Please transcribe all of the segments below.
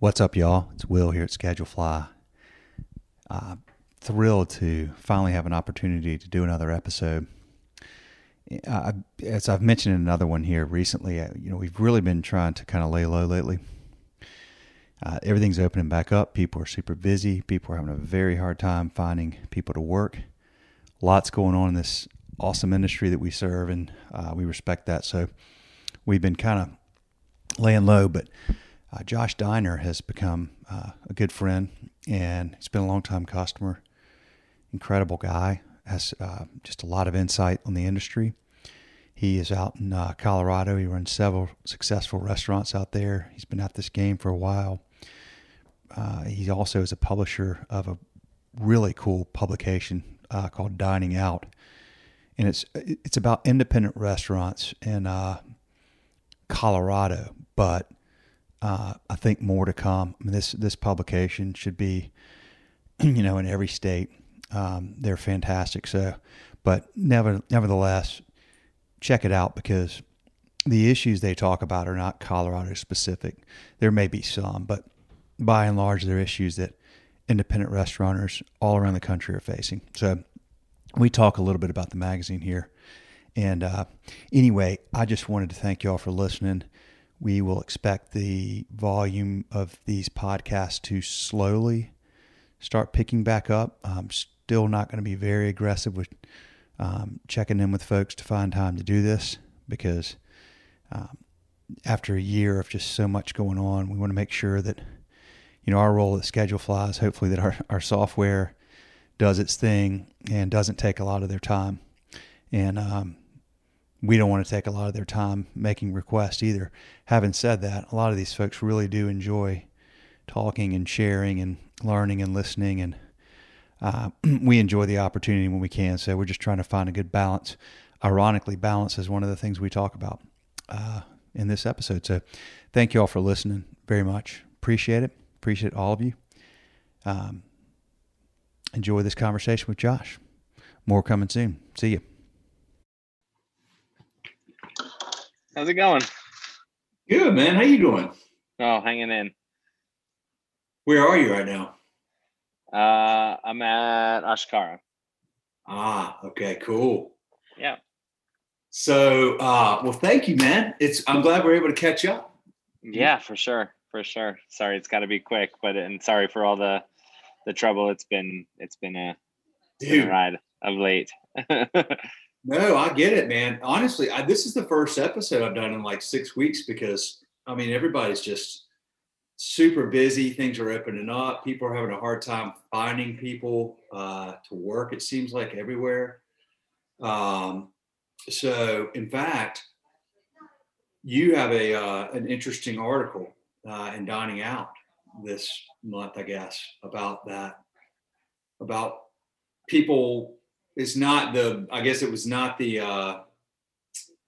What's up, y'all? It's Will here at Schedule Fly. Uh, thrilled to finally have an opportunity to do another episode. Uh, as I've mentioned in another one here recently, uh, you know, we've really been trying to kind of lay low lately. Uh, everything's opening back up. People are super busy. People are having a very hard time finding people to work. Lots going on in this awesome industry that we serve, and uh, we respect that. So we've been kind of laying low, but uh, Josh Dinar has become uh, a good friend, and he's been a long time customer. Incredible guy, has uh, just a lot of insight on the industry. He is out in uh, Colorado. He runs several successful restaurants out there. He's been at this game for a while. Uh, he also is a publisher of a really cool publication uh, called Dining Out, and it's it's about independent restaurants in Colorado, but uh, I think more to come. I mean, this this publication should be, you know, in every state. Um, they're fantastic. So, but never, nevertheless, check it out because the issues they talk about are not Colorado specific. There may be some, but by and large, they're issues that independent restaurateurs all around the country are facing. So, we talk a little bit about the magazine here. And uh, anyway, I just wanted to thank you all for listening we will expect the volume of these podcasts to slowly start picking back up. I'm still not going to be very aggressive with um, checking in with folks to find time to do this because um, after a year of just so much going on, we want to make sure that you know our role at Schedule Flies, hopefully that our, our software does its thing and doesn't take a lot of their time. And um, we don't want to take a lot of their time making requests either. Having said that, a lot of these folks really do enjoy talking and sharing and learning and listening, and uh, we enjoy the opportunity when we can. So we're just trying to find a good balance. Ironically, balance is one of the things we talk about uh, in this episode. So thank you all for listening very much. Appreciate it. Appreciate all of you. Um, enjoy this conversation with Josh. More coming soon. See you. How's it going? Good, man. How you doing? Oh, hanging in. Where are you right now? Uh, I'm at Ashkara. Ah, okay, cool. Yeah. So, uh, well, thank you, man. It's I'm glad we're able to catch up. Yeah, for sure, for sure. Sorry, it's got to be quick, but and sorry for all the the trouble. It's been it's been a, been a ride of late. No, I get it, man. Honestly, I, this is the first episode I've done in like six weeks because I mean everybody's just super busy. Things are opening up. People are having a hard time finding people uh, to work. It seems like everywhere. Um, so, in fact, you have a uh, an interesting article uh, in Dining Out this month, I guess, about that about people it's not the i guess it was not the uh,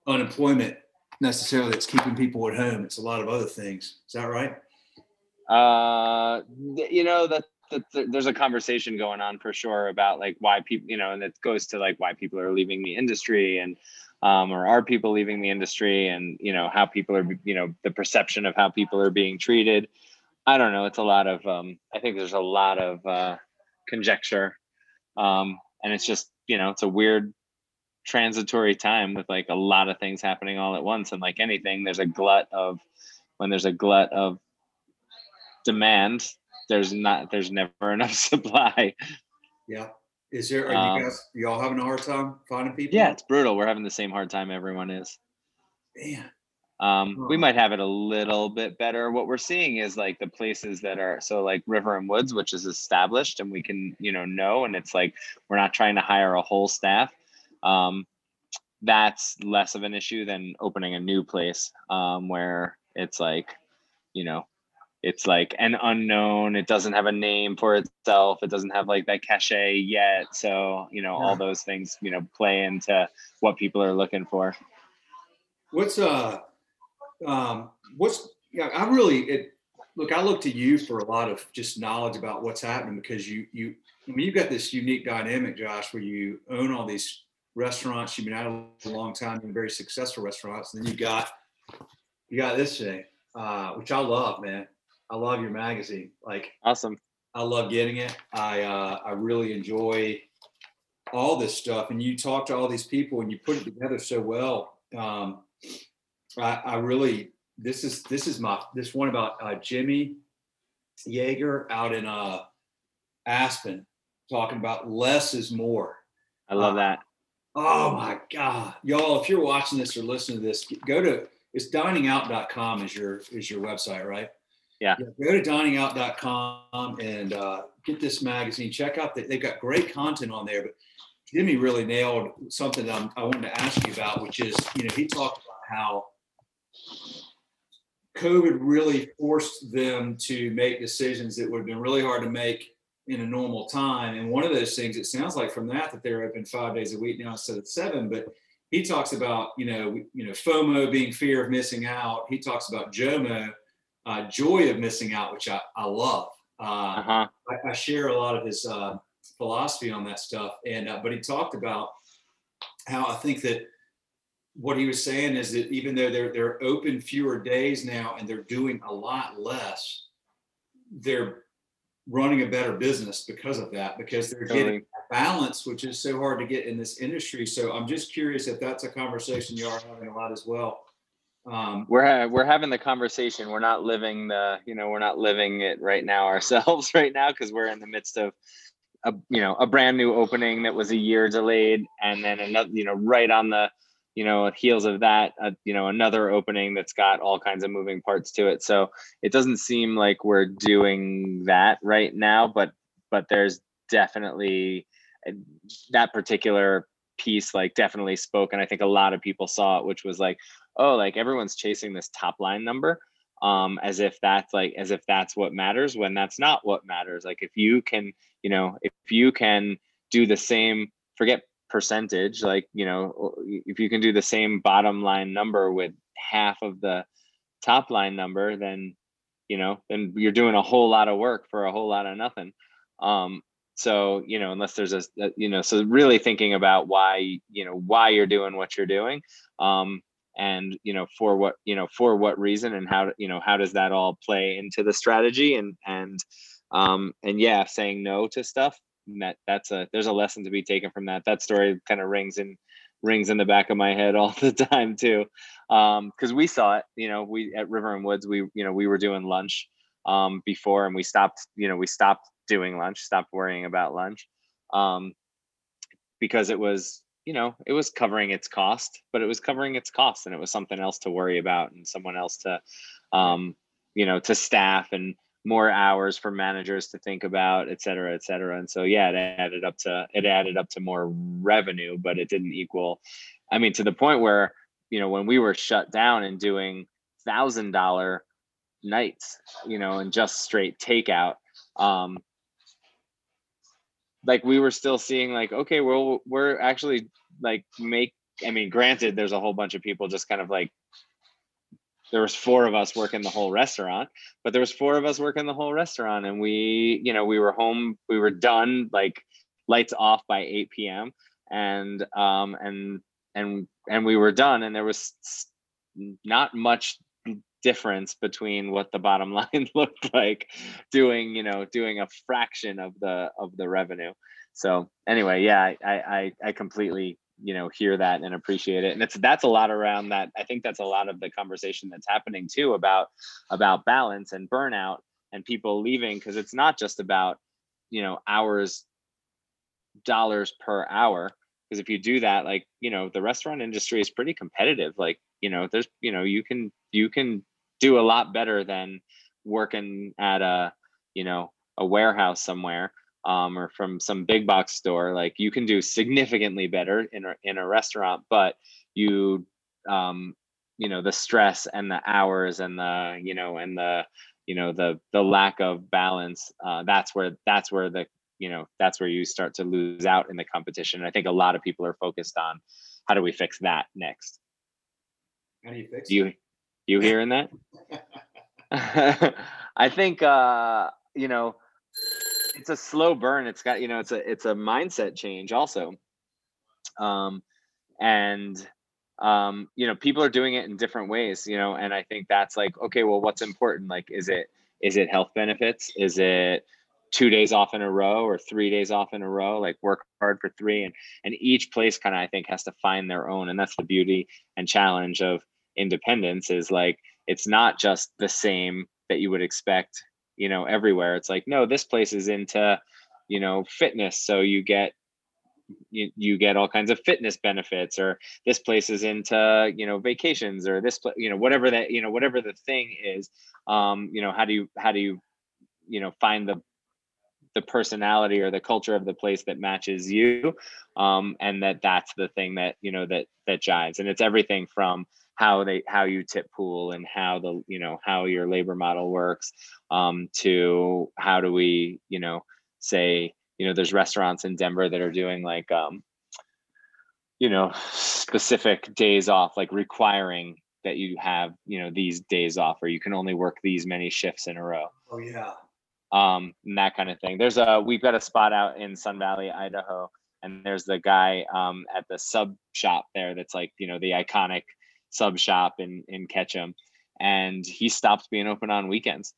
unemployment necessarily that's keeping people at home. It's a lot of other things. Is that right? Uh you know that, that, there's a conversation going on for sure about like why people you know and it goes to like why people are leaving the industry and um, or are people leaving the industry and you know how people are you know the perception of how people are being treated. I don't know. It's a lot of um, i think there's a lot of uh, conjecture. Um, and it's just you know it's a weird transitory time with like a lot of things happening all at once. And like anything there's a glut of when there's a glut of demand there's not there's never enough supply. Yeah. Is there are um, you guys y'all having a hard time finding people? Yeah it's brutal. We're having the same hard time everyone is. Man um, we might have it a little bit better. What we're seeing is like the places that are so like River and Woods, which is established and we can, you know, know, and it's like we're not trying to hire a whole staff. Um, that's less of an issue than opening a new place um, where it's like, you know, it's like an unknown. It doesn't have a name for itself. It doesn't have like that cachet yet. So, you know, yeah. all those things, you know, play into what people are looking for. What's uh um, what's yeah, I really it, look. I look to you for a lot of just knowledge about what's happening because you you I mean you've got this unique dynamic, Josh, where you own all these restaurants. You've been at a long time, and very successful restaurants, and then you got you got this thing, uh, which I love, man. I love your magazine. Like awesome. I love getting it. I uh, I really enjoy all this stuff, and you talk to all these people, and you put it together so well. Um, I, I really this is this is my this one about uh, Jimmy Yeager out in uh, Aspen talking about less is more. I love uh, that. Oh my God, y'all! If you're watching this or listening to this, go to it's diningout.com is your is your website, right? Yeah. yeah go to diningout.com and uh, get this magazine. Check out that they've got great content on there. But Jimmy really nailed something I'm, I wanted to ask you about, which is you know he talked about how COVID really forced them to make decisions that would have been really hard to make in a normal time. And one of those things, it sounds like from that that they're open five days a week now instead of seven. But he talks about you know you know FOMO being fear of missing out. He talks about JOMO, uh, joy of missing out, which I, I love. Uh, uh-huh. I, I, share a lot of his uh, philosophy on that stuff. And uh, but he talked about how I think that what he was saying is that even though they're they're open fewer days now and they're doing a lot less, they're running a better business because of that because they're totally. getting balance which is so hard to get in this industry. So i'm just curious if that's a conversation you are having a lot as well. Um, we're ha- we're having the conversation. We're not living the you know we're not living it right now ourselves right now because we're in the midst of a you know a brand new opening that was a year delayed and then another you know right on the you know heels of that uh, you know another opening that's got all kinds of moving parts to it. So it doesn't seem like we're doing that right now but but there's definitely uh, that particular piece like definitely spoke and i think a lot of people saw it which was like oh like everyone's chasing this top line number um as if that's like as if that's what matters when that's not what matters. Like if you can you know if you can do the same forget percentage like you know if you can do the same bottom line number with half of the top line number then you know then you're doing a whole lot of work for a whole lot of nothing. Um so you know unless there's a, you know so really thinking about why you know why you're doing what you're doing um and you know for what you know for what reason and how you know how does that all play into the strategy and and um and yeah saying no to stuff that that's a there's a lesson to be taken from that. That story kind of rings in rings in the back of my head all the time too, Um because um, we saw it. You know, we at River and Woods, we you know we were doing lunch um, before, and we stopped. You know, we stopped doing lunch, stopped worrying about lunch, um, because it was you know it was covering its cost, but it was covering its cost, and it was something else to worry about and someone else to, um, you know, to staff and more hours for managers to think about, et cetera, et cetera. And so, yeah, it added up to it added up to more revenue, but it didn't equal. I mean, to the point where you know when we were shut down and doing thousand dollar nights, you know, and just straight takeout, um, like we were still seeing like, okay, well, we're actually like make. I mean, granted, there's a whole bunch of people just kind of like there was four of us working the whole restaurant but there was four of us working the whole restaurant and we you know we were home we were done like lights off by 8 p.m and um and and and we were done and there was not much difference between what the bottom line looked like doing you know doing a fraction of the of the revenue. So anyway yeah i i i completely you know hear that and appreciate it. And it's that's a lot around that i think that's a lot of the conversation that's happening too about about balance and burnout and people leaving because it's not just about you know hours dollars per hour. Because if you do that like you know the restaurant industry is pretty competitive. Like you know there's you know you can you can do a lot better than working at a you know a warehouse somewhere um, or from some big box store, like you can do significantly better in a, in a restaurant, but you, um, you know, the stress and the hours and the, you know, and the, you know, the, the lack of balance, uh, that's where, that's where the, you know, that's where you start to lose out in the competition. And I think a lot of people are focused on how do we fix that next? How do you fix you, you hearing that? I think, uh, you know, it's a slow burn. It's got you know it's a it's a mindset change also, um, and um, you know people are doing it in different ways. You know, and I think that's like okay, well, what's important? Like, is it is it health benefits is it two days off in a row or three days off in a row like work hard for three and and each place kind of i think has to find their own and that's the beauty and challenge of independence is like it's not just the same that you would expect you know everywhere. It's like no this place is into you know fitness so you get you, you get all kinds of fitness benefits or this place is into you know vacations or this place, you know whatever that you know whatever the thing is um you know how do you how do you you know find the the personality or the culture of the place that matches you um, and that that's the thing that you know that that jives and it's everything from how they how you tip pool and how the you know how your labor model works um, to how do we you know say you know there's restaurants in denver that are doing like um, you know specific days off like requiring that you have you know these days off or you can only work these many shifts in a row oh yeah um, and that kind of thing. There's a we've got a spot out in Sun Valley, Idaho, and there's the guy um, at the sub shop there that's like you know the iconic sub shop in in Ketchum, and he stopped being open on weekends.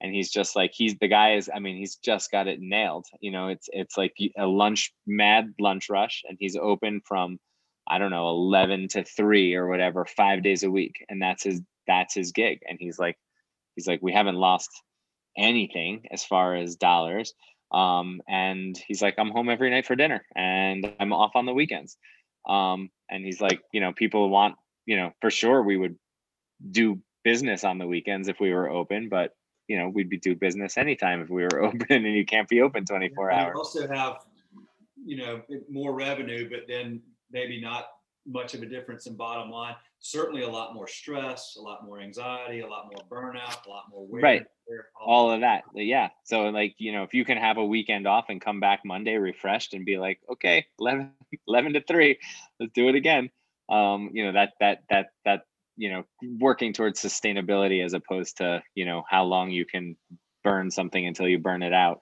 And he's just like he's the guy is. I mean, he's just got it nailed. You know, it's it's like a lunch mad lunch rush, and he's open from I don't know eleven to three or whatever, five days a week, and that's his that's his gig. And he's like, he's like, we haven't lost anything as far as dollars. Um, and he's like, I'm home every night for dinner and I'm off on the weekends. Um, and he's like, you know, people want, you know, for sure we would do business on the weekends if we were open, but you know, we'd be do business anytime if we were open and you can't be open 24 hours. also have, you know, more revenue, but then maybe not much of a difference in bottom line. Certainly a lot more stress, a lot more anxiety, a lot more burnout, a lot more weight. Right all of that uh, yeah so like you know if you can have a weekend off and come back monday refreshed and be like okay 11, 11 to 3 let's do it again um you know that that that that you know working towards sustainability as opposed to you know how long you can burn something until you burn it out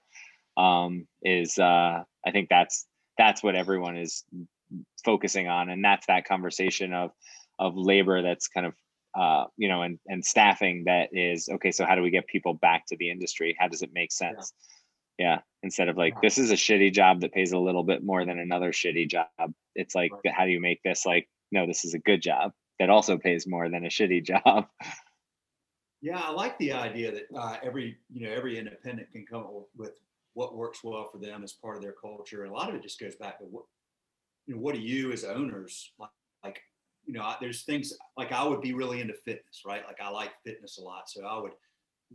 um is uh i think that's that's what everyone is focusing on and that's that conversation of of labor that's kind of uh, you know, and and staffing that is okay. So how do we get people back to the industry? How does it make sense? Yeah. yeah. Instead of like yeah. this is a shitty job that pays a little bit more than another shitty job. It's like right. how do you make this like no, this is a good job that also pays more than a shitty job. Yeah, I like the idea that uh, every you know every independent can come up with what works well for them as part of their culture, and a lot of it just goes back to what you know. What do you as owners like? like you know, there's things like I would be really into fitness, right? Like I like fitness a lot. So I would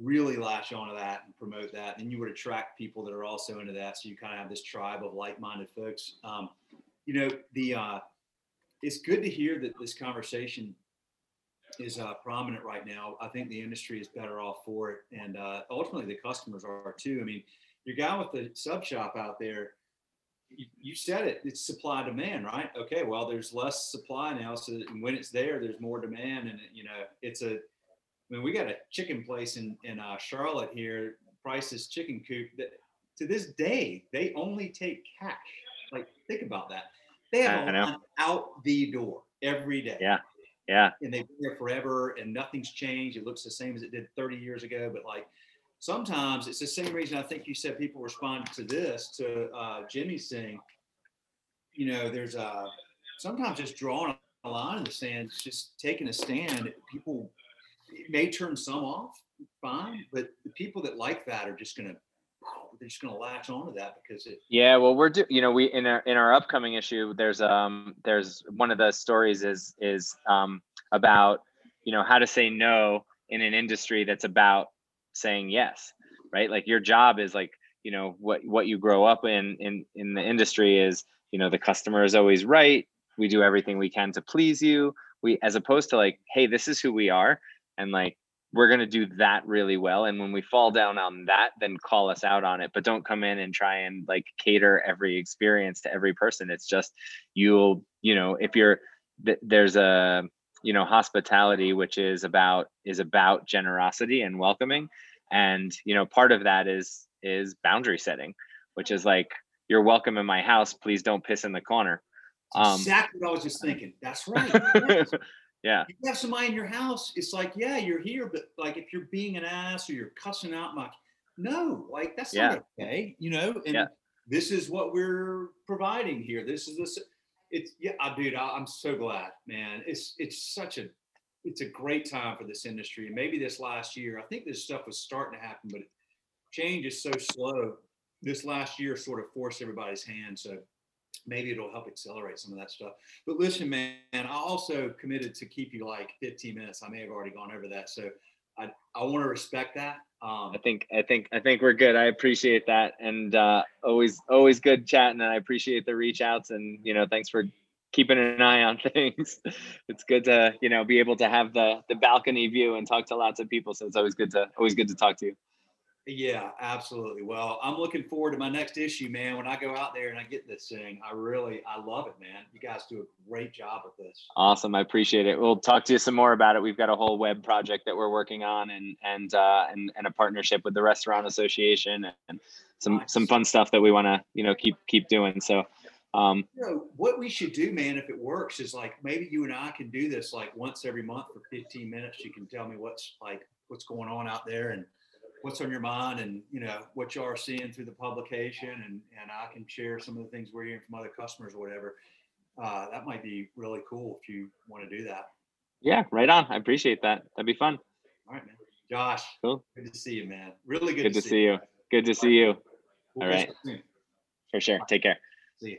really latch onto that and promote that. And you would attract people that are also into that. So you kind of have this tribe of like-minded folks. Um, you know, the, uh, it's good to hear that this conversation is uh, prominent right now. I think the industry is better off for it. And uh, ultimately the customers are too. I mean, your guy with the sub shop out there, you, said it it's supply demand right okay well there's less supply now so when it's there there's more demand and you know it's a I mean, we got a chicken place in in uh, Charlotte here, Price's Chicken Coop. That to this day they only take cash. Like think about that. They have a out the door every day. Yeah, yeah. And they've been there forever, and nothing's changed. It looks the same as it did 30 years ago. But like sometimes it's the same reason I think you said people respond to this, to uh, Jimmy's saying, you know, there's a sometimes just drawing a line in the sand, just taking a stand. People it may turn some off, fine, but the people that like that are just gonna they're just gonna latch onto that because it. Yeah, well, we're do, you know we in our in our upcoming issue there's um there's one of the stories is is um about you know how to say no in an industry that's about saying yes right like your job is like you know what what you grow up in in in the industry is you know the customer is always right we do everything we can to please you we as opposed to like hey this is who we are and like we're going to do that really well and when we fall down on that then call us out on it but don't come in and try and like cater every experience to every person. It's just you'll you know if you're there's a you know hospitality which is about is about generosity and welcoming and you know part of that is is boundary setting which is like you're welcome in my house please don't piss in the corner. Um, exactly what i was just thinking. That's right Yeah. If You have somebody in your house, it's like, yeah, you're here, but like if you're being an ass or you're cussing out my no, like that's Yeah. not okay, you know. And Yeah. this is what we're providing here. This is this. It's yeah, I, dude. I, I'm so glad, man. It's it's such a it's a great time for this industry. And maybe this last year, I think this stuff was starting to happen, but change is so slow. This last year sort of forced everybody's hand. So maybe it'll help accelerate some of that stuff. But listen, man, I also committed to keep you like 15 minutes. I may have already gone over that. So I, I want to respect that. Um, I think I think I think we're good. I appreciate that, and uh, always always good chatting. And I appreciate the reach outs, and you know, thanks for keeping an eye on things. It's good to you know be able to have the the balcony view and talk to lots of people. So it's always good to always good to talk to you. Yeah, absolutely. Well, I'm looking forward to my next issue, man. When I go out there and I get this thing, I really, I love it, man. You guys do a great job with this. Awesome, I appreciate it. We'll talk to you some more about it. We've got a whole web project that we're working on, and and uh, and, and a partnership with the Restaurant Association, and some Nice. some fun stuff that we want to you know keep keep doing. So. Um, You know, what we should do, man, if it works, is like maybe you and I can do this like once every month for 15 minutes. You can tell me what's like what's going on out there and what's on your mind and you know what you are seeing through the publication and and I can share some of the things we're hearing from other customers or whatever. Uh, that might be really cool if you want to do that. yeah, right on. I appreciate that. That'd be fun. All right, man. Josh, Cool. good to see you, man. Really good, Good to see you. Good to see you. All right. For sure. Take care. See you.